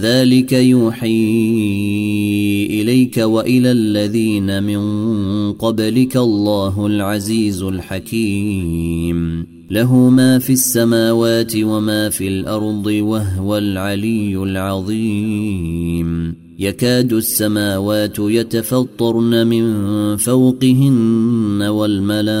كذلك يوحي إليك وإلى الذين من قبلك الله العزيز الحكيم. له ما في السماوات وما في الأرض وهو العلي العظيم. يكاد السماوات يتفطرن من فوقهن والملائكة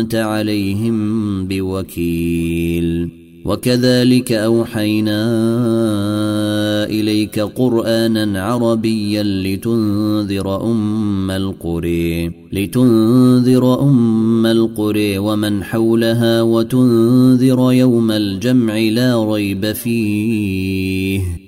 انت عليهم بوكيل. وكذلك أوحينا إليك قرآنا عربيا لتنذر أم القري لتنذر أم القري ومن حولها وتنذر يوم الجمع لا ريب فيه.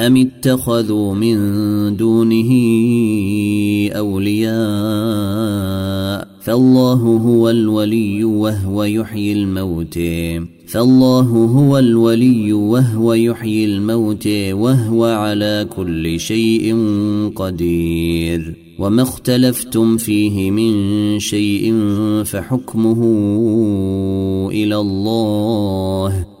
ام اتخذوا من دونه اولياء فالله هو الولي وهو يحيي الموت فالله هو الولي وهو يحيي الموت وهو على كل شيء قدير وما اختلفتم فيه من شيء فحكمه إلى الله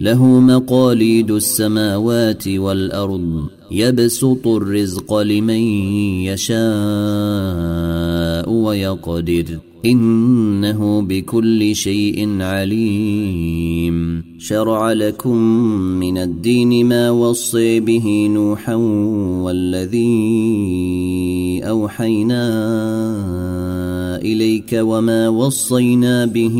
له مقاليد السماوات والأرض يبسط الرزق لمن يشاء ويقدر. إنه بكل شيء عليم. شرع لكم من الدين ما وصي به نوحا والذي أوحينا إليك وما وصينا به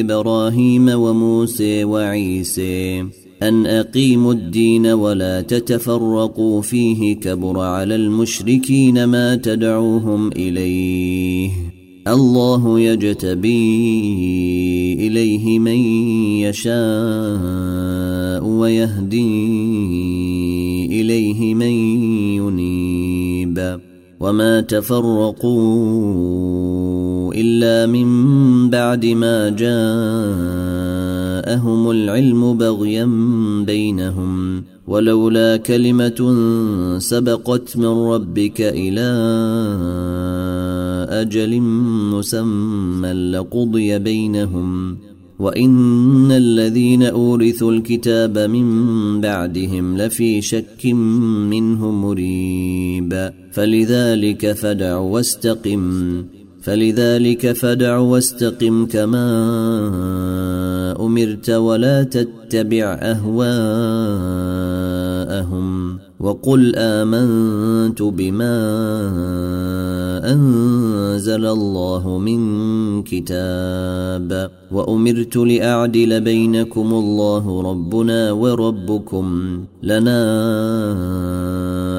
إبراهيم وموسى وعيسى أن أقيموا الدين ولا تتفرقوا فيه كبر على المشركين ما تدعوهم إليه الله يجتبي إليه من يشاء ويهدي إليه من ينيب وما تفرقوا إلا من بعد ما جاءهم العلم بغيا بينهم. ولولا كلمة سبقت من ربك إلى أجل مسمى لقضي بينهم. وإن الذين أورثوا الكتاب من بعدهم لفي شك منه مريب. فلذلك فدع واستقم. فلذلك فدع واستقم كما أمرت ولا تتبع أهواءهم وقل آمنت بما أنزل الله من كتاب وأمرت لأعدل بينكم الله ربنا وربكم لنا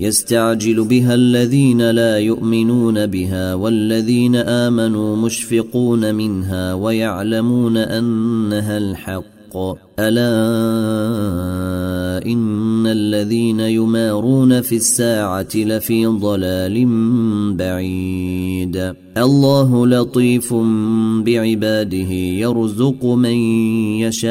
يستعجل بها الذين لا يؤمنون بها والذين آمنوا مشفقون منها ويعلمون أنها الحق. ألا إن الذين يمارون في الساعة لفي ضلال بعيد. الله لطيف بعباده يرزق من يشاء.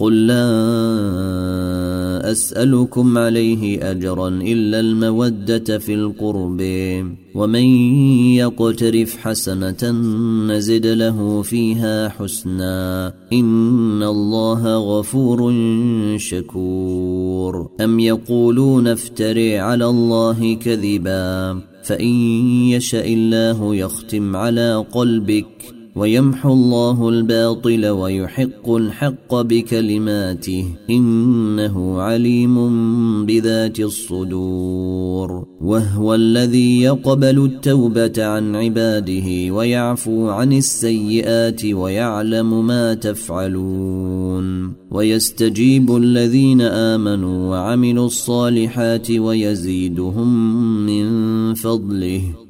قل لا أسألكم عليه أجرا إلا المودة في القرب ومن يقترف حسنة نزد له فيها حسنا. إن الله غفور شكور. أم يقولون افتري على الله كذبا فإن يشأ الله يختم على قلبك. ويمحو الله الباطل ويحق الحق بكلماته إنه عليم بذات الصدور وهو الذي يقبل التوبة عن عباده ويعفو عن السيئات ويعلم ما تفعلون ويستجيب الذين آمنوا وعملوا الصالحات ويزيدهم من فضله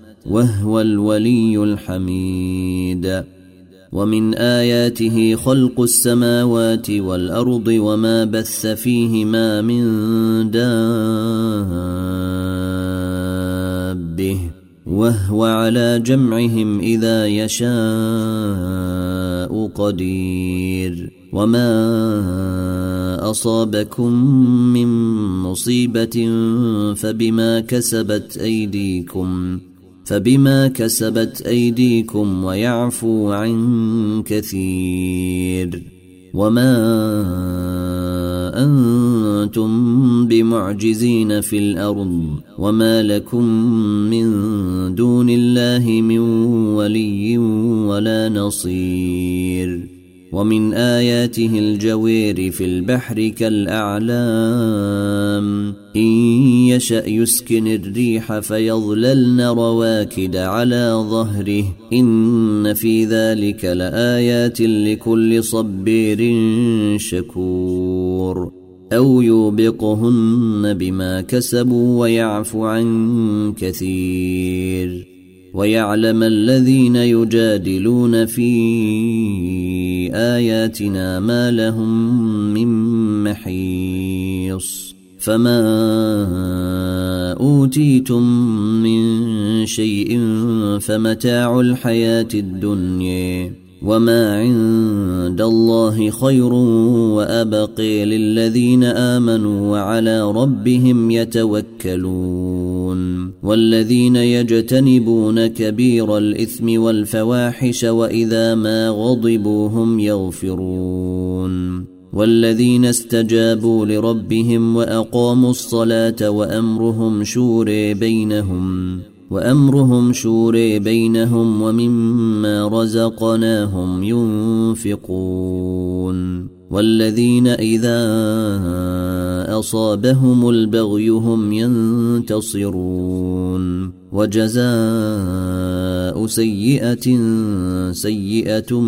وهو الولي الحميد. ومن آياته خلق السماوات والأرض وما بث فيهما من دابه. وهو على جمعهم إذا يشاء قدير. وما أصابكم من مصيبة فبما كسبت أيديكم. فبما كسبت أيديكم ويعفو عن كثير وما أنتم بمعجزين في الأرض وما لكم من دون الله من ولي ولا نصير ومن آياته الجوير في البحر كالأعلام إن يشأ يسكن الريح فيظللن رواكد على ظهره. إن في ذلك لآيات لكل صبير شكور. أو يوبقهن بما كسبوا ويعفو عن كثير. ويعلم الذين يجادلون في آياتنا ما لهم من محيص. فما اوتيتم من شيء فمتاع الحياة الدنيا وما عند الله خير وابقي للذين امنوا وعلى ربهم يتوكلون والذين يجتنبون كبير الاثم والفواحش واذا ما غضبوا هم يغفرون والذين استجابوا لربهم وأقاموا الصلاة وأمرهم شوري بينهم وأمرهم شوري بينهم ومما رزقناهم ينفقون. والذين إذا أصابهم البغي هم ينتصرون. وجزاء سيئة سيئة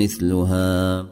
مثلها.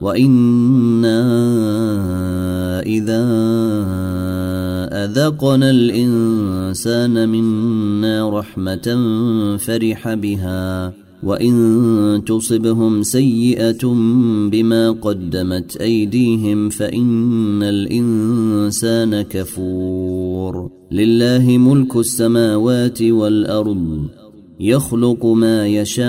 وأنا اذا اذقنا الانسان منا رحمه فرح بها وان تصبهم سيئه بما قدمت ايديهم فان الانسان كفور لله ملك السماوات والارض يخلق ما يشاء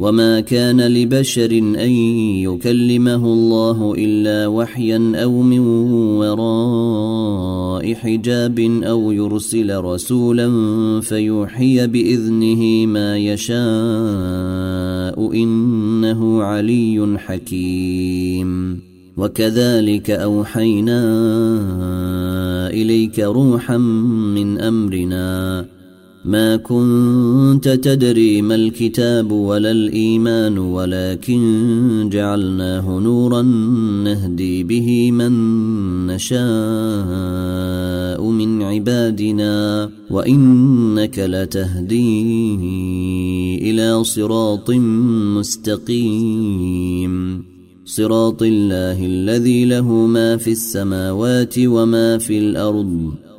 وما كان لبشر ان يكلمه الله الا وحيا أو من وراء حجاب أو يرسل رسولا فيوحي باذنه ما يشاء انه علي حكيم وكذلك اوحينا اليك روحا من امرنا ما كنت تدري ما الكتاب ولا الإيمان ولكن جعلناه نورا نهدي به من نشاء من عبادنا وإنك لتهدي إلى صراط مستقيم. صراط الله الذي له ما في السماوات وما في الأرض.